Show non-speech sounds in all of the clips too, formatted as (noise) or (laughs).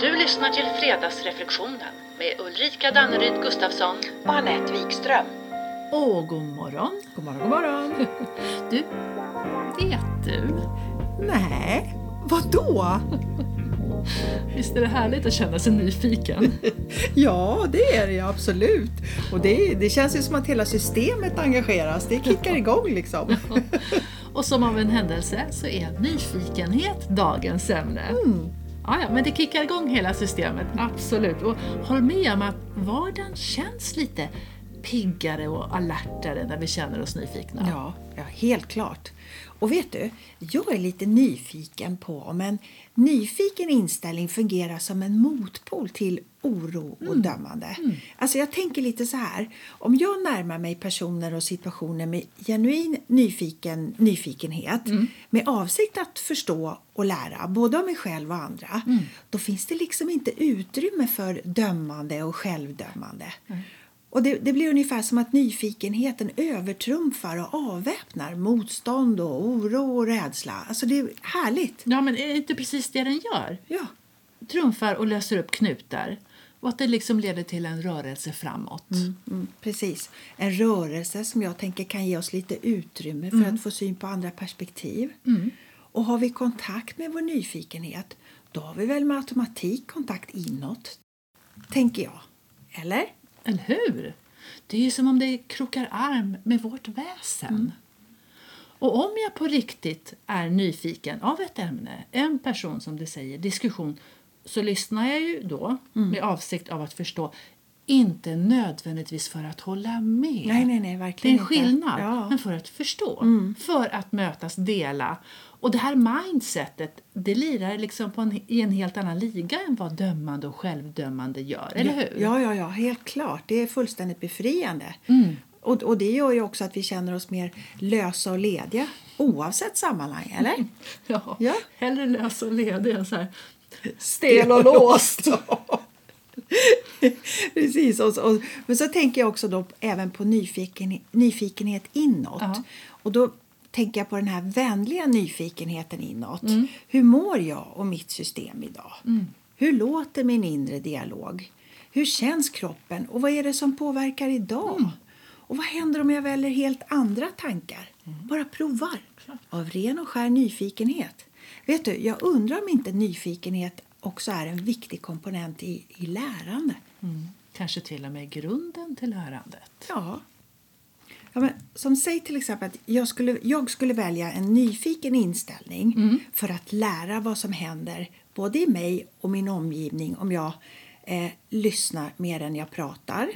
Du lyssnar till Fredagsreflektionen med Ulrika Danneryd Gustafsson. och Anette Wikström. Åh, god morgon! God morgon, god morgon. (laughs) Du, vet du? Nej, vad då? (laughs) Visst är det härligt att känna sig nyfiken? (laughs) Ja, det är det ju absolut. Och det, det känns ju som att hela systemet engageras. Det kickar igång liksom. Och som av en händelse så är nyfikenhet dagens ämne. Mm. Ja, ja, men det kickar igång hela systemet, absolut. Och håll med om att vardagen känns lite piggare och alertare när vi känner oss nyfikna. Ja, ja, helt klart. Och vet du, jag är lite nyfiken på om en nyfiken inställning fungerar som en motpol till oro och dömande. Alltså jag tänker lite så här, om jag närmar mig personer och situationer med genuin nyfiken, nyfikenhet med avsikt att förstå och lära, både om mig själv och andra, då finns det liksom inte utrymme för dömande och självdömande. Och det, det blir ungefär som att nyfikenheten övertrumfar och avväpnar motstånd och oro och rädsla. Alltså det är härligt. Ja, men är det inte precis det den gör? Ja, Trumfar och löser upp knutar. Och att det liksom leder till en rörelse framåt. mm, precis. En rörelse som jag tänker kan ge oss lite utrymme för att få syn på andra perspektiv. Och har vi kontakt med vår nyfikenhet, då har vi väl med automatik kontakt inåt, tänker jag. Eller? Eller hur? Det är ju som om det krokar arm med vårt väsen. Och om jag på riktigt är nyfiken av ett ämne, en person som det säger, diskussion, så lyssnar jag ju då med avsikt av att förstå, inte nödvändigtvis för att hålla med. Nej, nej, nej, Det är verkligen en skillnad. Ja. men för att förstå. För att mötas, dela. Och det här mindsetet, det lirar liksom en, i en helt annan liga än vad dömande och självdömande gör, eller hur? Ja, ja, ja, helt klart. Det är fullständigt befriande. Mm. Och, och det gör ju också att vi känner oss mer lösa och lediga oavsett sammanhang, eller? Ja, Ja. hellre lös och ledig än så här stel och låst. (laughs) (laughs) Precis. Och, och, men så tänker jag också då även på nyfiken, nyfikenhet inåt. Ja. Och då tänker jag på den här vänliga nyfikenheten inåt. Mm. Hur mår jag och mitt system idag? Hur låter min inre dialog? Hur känns kroppen och vad är det som påverkar idag? Mm. Och vad händer om jag väljer helt andra tankar? Mm. Bara provar. Av ren och skär nyfikenhet. Vet du, jag undrar om inte nyfikenhet också är en viktig komponent i, i lärande. Mm. Kanske till och med grunden till lärandet. Ja. ja men, som säg till exempel att jag skulle, jag skulle välja en nyfiken inställning för att lära vad som händer både i mig och min omgivning om jag eh, lyssnar mer än jag pratar.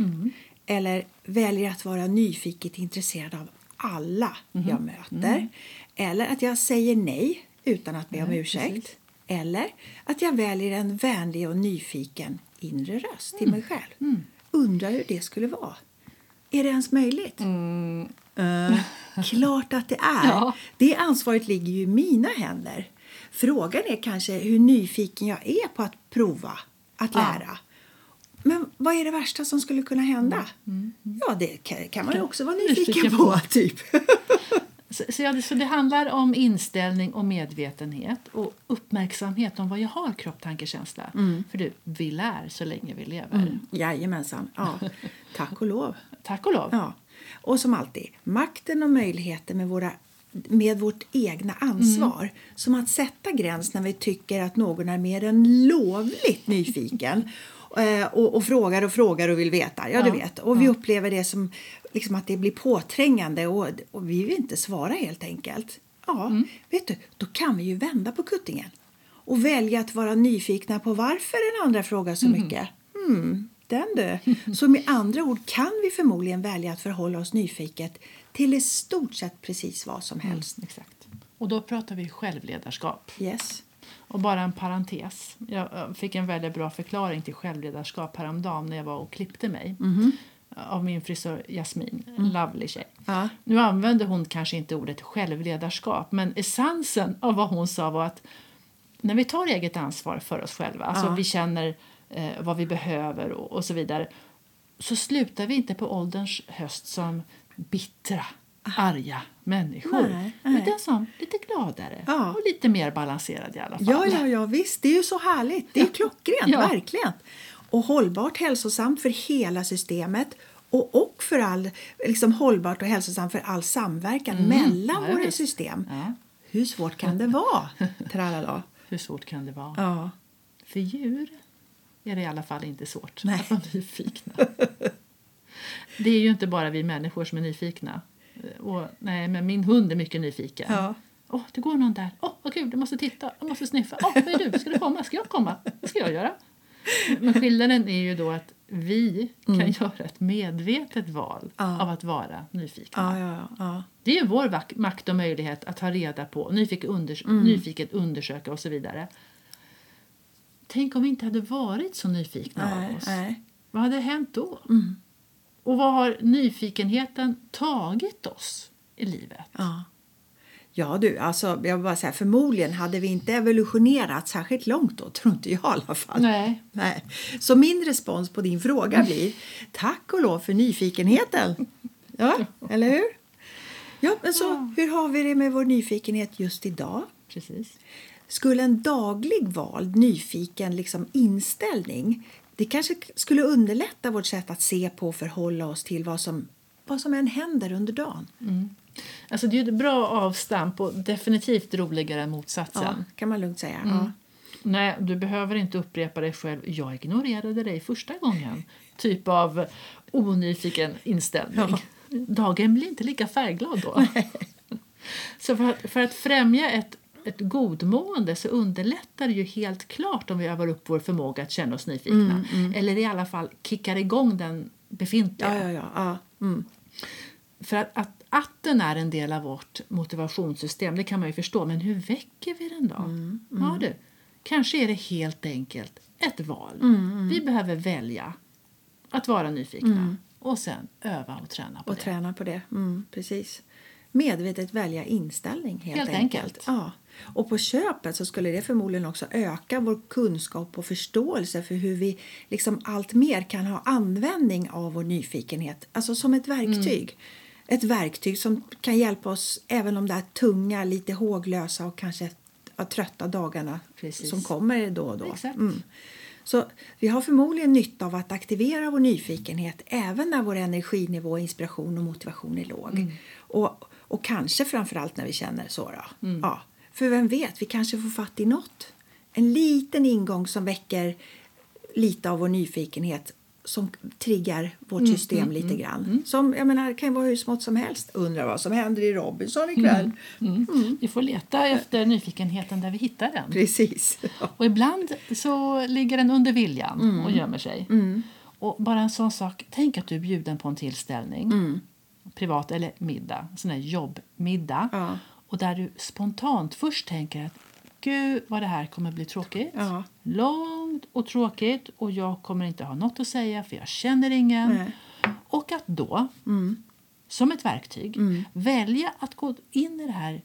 Eller väljer att vara nyfiket intresserad av alla jag möter. Eller att jag säger nej utan att be om ursäkt. precis. Eller att jag väljer en vänlig och nyfiken inre röst till mig själv. Undrar hur det skulle vara. Är det ens möjligt? Eh, klart att det är. (laughs) Ja. Det ansvaret ligger ju i mina händer. Frågan är kanske hur nyfiken jag är på att prova, att lära. Men vad är det värsta som skulle kunna hända? Ja, det kan, kan man ju också vara nyfiken, Nyfiken på. på. typ. (laughs) Så, så, ja, det- så det handlar om inställning och medvetenhet och uppmärksamhet om vad jag har kropp, tanke, känsla. För du, vi lär så länge vi lever. Jajamensan. Ja. Tack och lov. (laughs) Tack och lov. Ja. Och som alltid, makten och möjligheten med, våra, med vårt egna ansvar. Som att sätta gräns när vi tycker att någon är mer än lovligt nyfiken. (laughs) eh, Och, och frågar och frågar och vill veta. Ja, du Ja. vet. Och vi upplever det som liksom att det blir påträngande och, och vi vill inte svara helt enkelt. Ja, vet du, då kan vi ju vända på kuttingen och välja att vara nyfikna på varför den andra frågar så mycket. Hmm, den du. (laughs) Så med andra ord kan vi förmodligen välja att förhålla oss nyfiket till i stort sett precis vad som helst. Exakt. Och då pratar vi självledarskap. Yes. Och bara en parentes. Jag eh, fick en väldigt bra förklaring till självledarskap häromdagen när jag var och klippte mig. Av min frisör Jasmin, en lovely tjej. Ja. Nu använde hon kanske inte ordet självledarskap men essensen av vad hon sa var att när vi tar eget ansvar för oss själva, alltså Ja. vi känner eh, vad vi behöver och, och så vidare så slutar vi inte på ålderns höst som bittra arga människor. Nej, nej. Utan som lite gladare Ja. och lite mer balanserad i alla fall. Ja, ja, ja, visst. Det är ju så härligt. Det är klockrent, Ja. verkligen. Och hållbart, hälsosamt för hela systemet och, och för all, liksom hållbart och hälsosamt för all samverkan mellan Mm. Ja, våra visst. system. Ja. Hur svårt kan det vara? Tralala. (laughs) Hur svårt kan det vara? Ja. För djur är det i alla fall inte svårt Nej. att vara nyfikna. det är ju inte bara vi människor som är nyfikna. Och, nej, men min hund är mycket nyfiken. Ja. Åh, det går någon där. Åh, vad kul, jag måste titta, jag måste sniffa. Åh, vad är du? Ska du komma? Ska jag komma? Det ska jag göra. Men skillnaden är ju då att vi kan göra ett medvetet val Mm. Ja. av att vara nyfikna. Ja, ja. Det är vår vak- makt och möjlighet att ta reda på, nyfiket, unders- Mm. nyfiket undersöka och så vidare. Tänk om vi inte hade varit så nyfikna Nej, av oss. nej. Vad hade hänt då? Mm. Och vad har nyfikenheten tagit oss i livet? Ja. Ja du, alltså jag vill bara säga, förmodligen hade vi inte evolutionerat särskilt långt då, tror inte jag i alla fall. Nej. Nej. Så min respons på din fråga blir tack och lov för nyfikenheten. Ja, eller hur? Ja, men så hur har vi det med vår nyfikenhet just idag? Precis. Skulle en daglig vald nyfiken liksom inställning det kanske skulle underlätta vårt sätt att se på och förhålla oss till vad som, vad som än händer under dagen. Alltså det är ett bra avstamp och definitivt roligare än Ja, motsatsen. kan man lugnt säga. Ja. Nej, du behöver inte upprepa dig själv. Jag ignorerade dig första gången. Typ av onyfiken inställning. Ja. Dagen blir inte lika färgglad då. Så för att, för att främja ett, ett godmående så underlättar det ju helt klart om vi övar upp vår förmåga att känna oss nyfikna. Eller i alla fall kickar igång den befintliga. Ja, ja, ja. ja. Mm. För att, att, att den är en del av vårt motivationssystem det kan man ju förstå. Men hur väcker vi den då? Ja, du. Kanske är det helt enkelt ett val. Vi behöver välja att vara nyfikna och sen öva och träna på Och det. träna på det. Mm, precis. Medvetet välja inställning helt, Helt enkelt. enkelt. Ja. Och på köpet så skulle det förmodligen också öka vår kunskap och förståelse för hur vi liksom allt mer kan ha användning av vår nyfikenhet. Alltså som ett verktyg. Ett verktyg som kan hjälpa oss även de där tunga, lite håglösa och kanske trötta dagarna Precis. som kommer då och då. Mm. Så vi har förmodligen nytta av att aktivera vår nyfikenhet även när vår energinivå, inspiration och motivation är låg. Mm. Och, och kanske framförallt när vi känner så. Mm. Ja. För vem vet, vi kanske får fatt i något. En liten ingång som väcker lite av vår nyfikenhet som triggar vårt Mm, system lite grann. Som, jag menar, det kan vara hur smått som helst. Undrar vad som händer i Robinson ikväll. Mm. Vi får leta efter nyfikenheten där vi hittar den. Precis. (laughs) Och ibland så ligger den under viljan och gömmer sig. Och bara en sån sak, tänk att du är bjuden på en tillställning. Privat eller middag, sån här jobbmiddag. Ja. Och där du spontant först tänker att gud vad det här kommer bli tråkigt. Ja. Långt och tråkigt och jag kommer inte ha något att säga för jag känner ingen. Nej. Och att då, som ett verktyg, välja att gå in i det här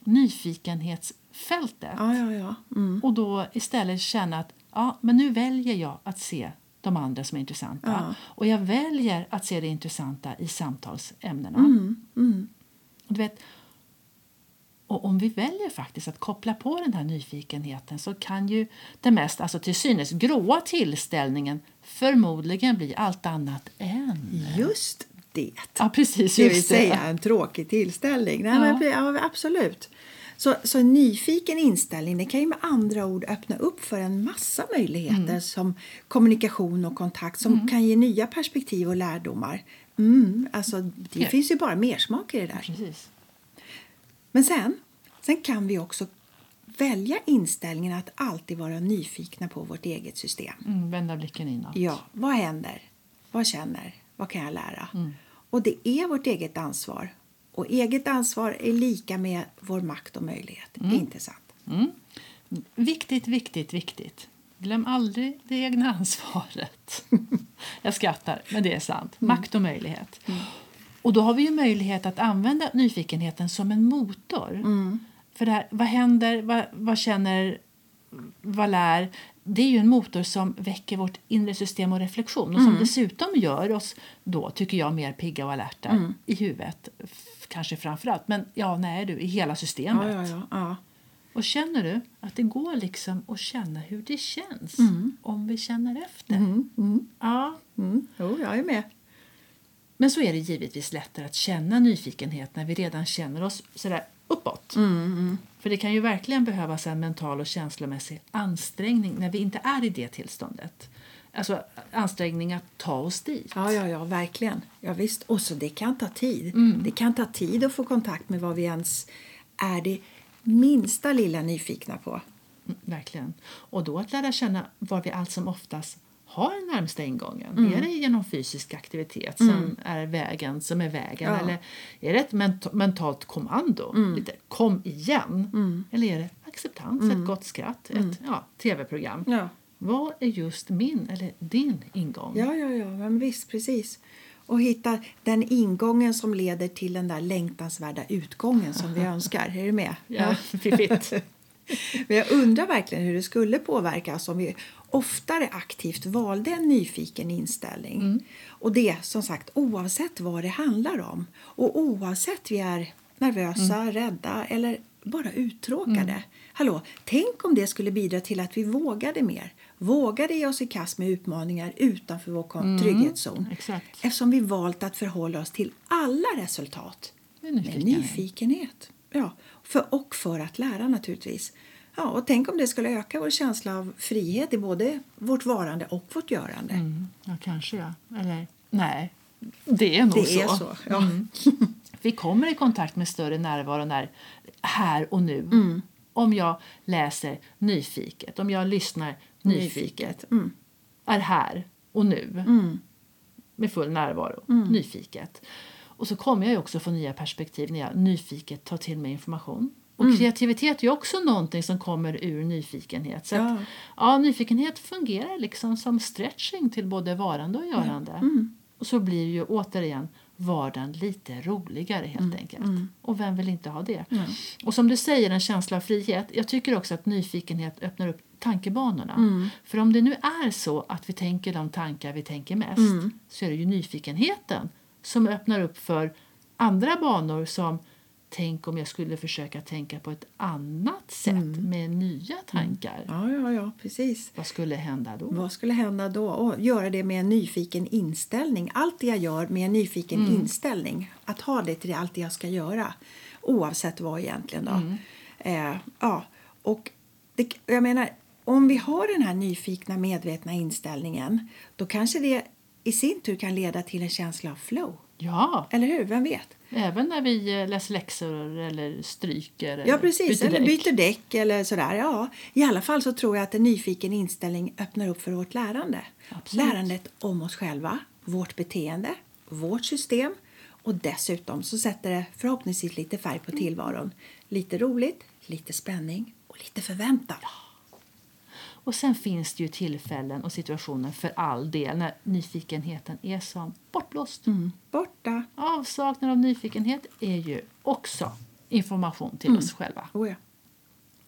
nyfikenhetsfältet Ja, ja. Mm. och då istället känna att ja, men nu väljer jag att se de andra som är intressanta. Och jag väljer att se det intressanta i samtalsämnena. Mm. Du vet, och om vi väljer faktiskt att koppla på den här nyfikenheten så kan ju den mest alltså till synes gråa tillställningen förmodligen bli allt annat än. Just det. Ja, precis. Det vill säga en tråkig tillställning. Nej, Ja. men, ja, absolut. Så, så en nyfiken inställning det kan ju med andra ord öppna upp för en massa möjligheter Mm. som kommunikation och kontakt som kan ge nya perspektiv och lärdomar. Mm, alltså, det Ja. finns ju bara mer smak i det där. Precis. Men sen, sen kan vi också välja inställningen att alltid vara nyfikna på vårt eget system. Mm, vända blicken inåt. Ja, vad händer? Vad känner? Vad kan jag lära? Och det är vårt eget ansvar. Och eget ansvar är lika med vår makt och möjlighet. Inte sant? Mm. Viktigt, viktigt, viktigt. Glöm aldrig det egna ansvaret. (laughs) Jag skrattar, men det är sant. Makt och möjlighet. Och då har vi ju möjlighet att använda nyfikenheten som en motor. För det här, vad händer, vad, vad känner, vad lär? Det är ju en motor som väcker vårt inre system och reflektion och som dessutom gör oss då, tycker jag, mer pigga och alerta i huvudet. Kanske framför allt, men ja, nej du, i hela systemet. Ja, ja, ja. Och känner du att det går liksom att känna hur det känns om vi känner efter? Mm, mm, Ja, mm. Jo, jag är med. Men så är det givetvis lättare att känna nyfikenhet när vi redan känner oss sådär uppåt. Mm, För det kan ju verkligen behövas en mental och känslomässig ansträngning när vi inte är i det tillståndet. Alltså ansträngning att ta oss dit. Ja, ja, ja, verkligen. Ja, visst. Och så det kan ta tid. Det kan ta tid att få kontakt med vad vi ens är det minsta lilla nyfikna på. Mm, Verkligen. Och då att lära känna var vi allt som oftast har närmsta ingången. Är det genom fysisk aktivitet som är vägen som är vägen? Ja. Eller är det ett ment- mentalt kommando? Lite kom igen? Eller är det acceptans, ett gott skratt, ett ja, tv-program? Ja. Vad är just min eller din ingång? Ja, ja, ja, men visst, precis. Och hitta den ingången som leder till den där längtansvärda utgången som vi (laughs) önskar. Är du med? Ja, fiffigt. (laughs) Men jag undrar verkligen hur det skulle påverkas om vi oftare aktivt valde en nyfiken inställning. Och det som sagt oavsett vad det handlar om och oavsett vi är nervösa, rädda eller bara uttråkade. Hallå, tänk om det skulle bidra till att vi vågade mer. Vågade ge oss i kast med utmaningar utanför vår kon- trygghetszon. exakt. Eftersom vi valt att förhålla oss till alla resultat Med med nyfikenhet. Ja, för, och för att lära naturligtvis. Ja, och tänk om det skulle öka vår känsla av frihet i både vårt varande och vårt görande. Mm, ja, kanske ja. Eller nej, det är nog Det så. är så. Ja. Mm. (laughs) Vi kommer i kontakt med större närvaro när, här och nu. Mm. Om jag läser nyfiket, om jag lyssnar nyfiket, Mm. är här och nu Mm. med full närvaro, nyfiket. Och så kommer jag ju också få nya perspektiv när jag nyfiket tar till mig information. Och Mm. kreativitet är ju också någonting som kommer ur nyfikenhet. Så Ja. att, ja, nyfikenhet fungerar liksom som stretching till både varande och görande. Mm. Och så blir ju återigen vardagen lite roligare helt Mm. enkelt. Och vem vill inte ha det? Och som du säger, en känsla av frihet. Jag tycker också att nyfikenhet öppnar upp tankebanorna. Mm. För om det nu är så att vi tänker de tankar vi tänker mest Mm. så är det ju nyfikenheten som öppnar upp för andra banor som Tänk om jag skulle försöka tänka på ett annat sätt Mm. med nya tankar. Ja, ja, ja, precis. Vad skulle hända då? Vad skulle hända då? Och göra det med en nyfiken inställning. Allt det jag gör med en nyfiken inställning. Att ha det till allt det jag ska göra. Oavsett vad egentligen då. Eh, ja, och det, jag menar, om vi har den här nyfikna medvetna inställningen då kanske det i sin tur kan leda till en känsla av flow. Ja, Eller hur? Vem vet? även när vi eh, läser läxor eller stryker. Ja, eller precis. byter eller däck. byter däck eller sådär. Ja, I alla fall så tror jag att en nyfiken inställning öppnar upp för vårt lärande. Absolut. Lärandet om oss själva, vårt beteende, vårt system och dessutom så sätter det förhoppningsvis lite färg på tillvaron. Lite roligt, lite spänning och lite förväntan. Och sen finns det ju tillfällen och situationer för all del när nyfikenheten är som bortblåst. Mm. Borta. Avsaknad av nyfikenhet är ju också information till oss själva. Oh ja.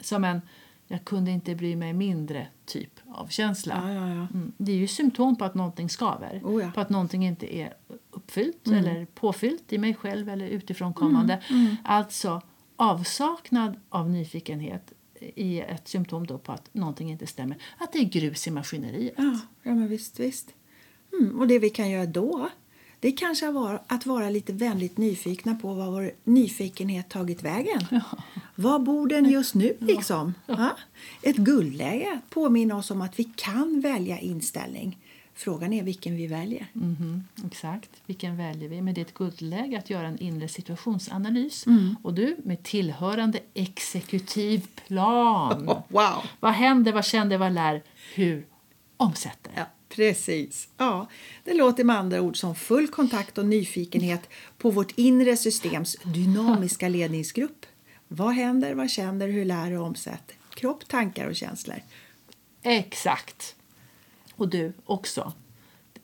Som en jag kunde inte bry mig mindre typ av känsla. Ja, ja, ja. Mm. Det är ju symptom på att någonting skaver. Oh ja. Mm. På att någonting inte är uppfyllt eller påfyllt i mig själv eller utifrån kommande. Mm, Alltså avsaknad av nyfikenhet är ett symptom då på att någonting inte stämmer. Att det är grus i maskineriet. Ja, ja men visst, visst. Mm, och det vi kan göra då det är kanske vara, att vara lite vänligt nyfikna på vad vår nyfikenhet tagit vägen. Var bor den just nu liksom? Ja. Ett guldläge att påminna oss om att vi kan välja inställning. Frågan är vilken vi väljer. Mhm, exakt. Vilken väljer vi? Men det är ett guldläge att göra en inre situationsanalys. Mm. Och du, med tillhörande exekutiv plan. (laughs) Wow! Vad händer, vad känner, vad lär, hur omsätter? Ja, precis. Ja, det låter med andra ord som full kontakt och nyfikenhet på vårt inre systems dynamiska (laughs) ledningsgrupp. Vad händer, vad känner, hur lär och omsätter? Kropp, tankar och känslor. Exakt. Och du också.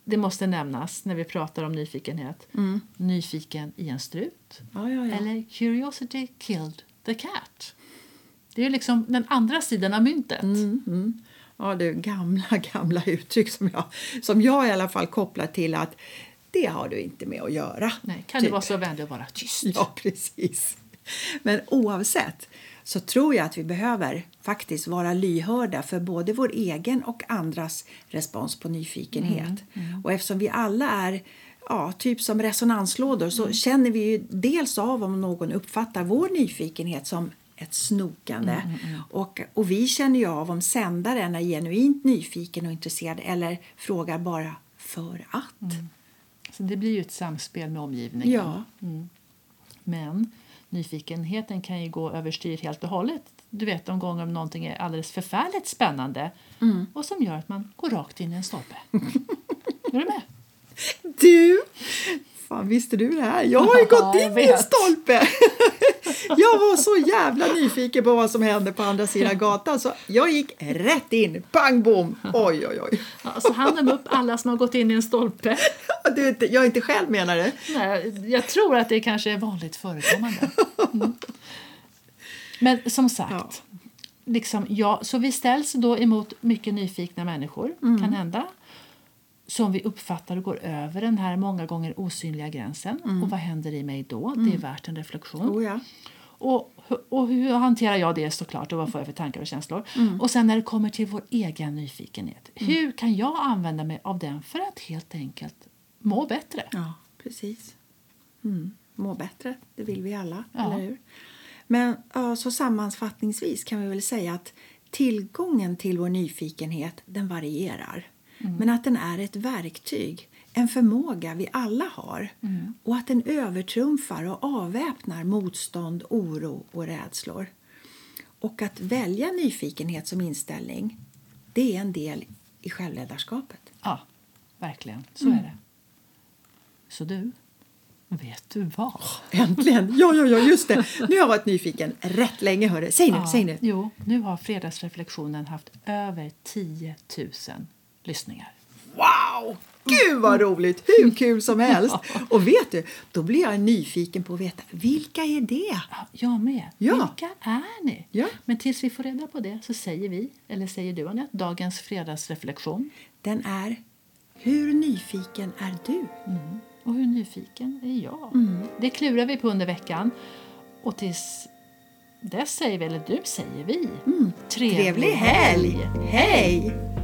Det måste nämnas när vi pratar om nyfikenhet. Nyfiken i en strut. Ja, ja, ja. Eller curiosity killed the cat. Det är liksom den andra sidan av myntet. Ja, det är gamla, (laughs) gamla uttryck som jag, som jag i alla fall kopplar till att det har du inte med att göra. Nej, kan typ. du vara så vänlig att vara tyst? Ja, precis. Men oavsett så tror jag att vi behöver faktiskt vara lyhörda för både vår egen och andras respons på nyfikenhet. Och eftersom vi alla är ja, typ som resonanslådor så känner vi ju dels av om någon uppfattar vår nyfikenhet som ett snokande. Och, och vi känner ju av om sändaren är genuint nyfiken och intresserad eller frågar bara för att. Så det blir ju ett samspel med omgivningen. Ja. Men nyfikenheten kan ju gå överstyr helt och hållet. Du vet de gånger om någonting är alldeles förfärligt spännande och som gör att man går rakt in i en stolpe. (laughs) är du med? Du! Fan, visste du det här? Jag har ju gått in i en stolpe! (laughs) Jag var så jävla nyfiken på vad som hände på andra sidan gatan så jag gick rätt in. Pang bom! Oj, oj, oj. Ja, så handen upp alla som har gått in i en stolpe. Du, jag är inte själv menar du? Nej, jag tror att det kanske är vanligt förekommande. Mm. Men som sagt, liksom, ja, så vi ställs då emot mycket nyfikna människor, kan hända som vi uppfattar går över den här många gånger osynliga gränsen. Och vad händer i mig då? Det är värt en reflektion. Oh, ja. Och, och hur hanterar jag det såklart och vad får jag för tankar och känslor? Mm. Och sen när det kommer till vår egen nyfikenhet. Hur kan jag använda mig av den för att helt enkelt må bättre? ja, precis. Mm. Må bättre, det vill vi alla, Ja. eller hur? Men så sammanfattningsvis kan vi väl säga att tillgången till vår nyfikenhet den varierar. Men att den är ett verktyg, en förmåga vi alla har och att den övertrumfar och avväpnar motstånd, oro och rädslor. Och att välja nyfikenhet som inställning, det är en del i självledarskapet. Ja, verkligen. Så Mm. är det. Så du, vet du vad? (laughs) Äntligen! Ja, ja, ja, just det. Nu har jag varit nyfiken rätt länge. Hörru. Säg nu, Ja, säg nu. Jo, nu har Fredagsreflektionen haft över 10 000 lyssningar. Wow! Gud vad roligt! Hur kul som helst. Och vet du, då blir jag nyfiken på att veta vilka är det? Ja, jag med. Ja. Vilka är ni? Ja. Men tills vi får reda på det så säger vi, eller säger du Anette, dagens fredagsreflektion. Den är Hur nyfiken är du? Och hur nyfiken är jag? Mm. Det klurar vi på under veckan. Och tills dess säger vi, eller du säger vi, Mm. Trevlig helg! Hej!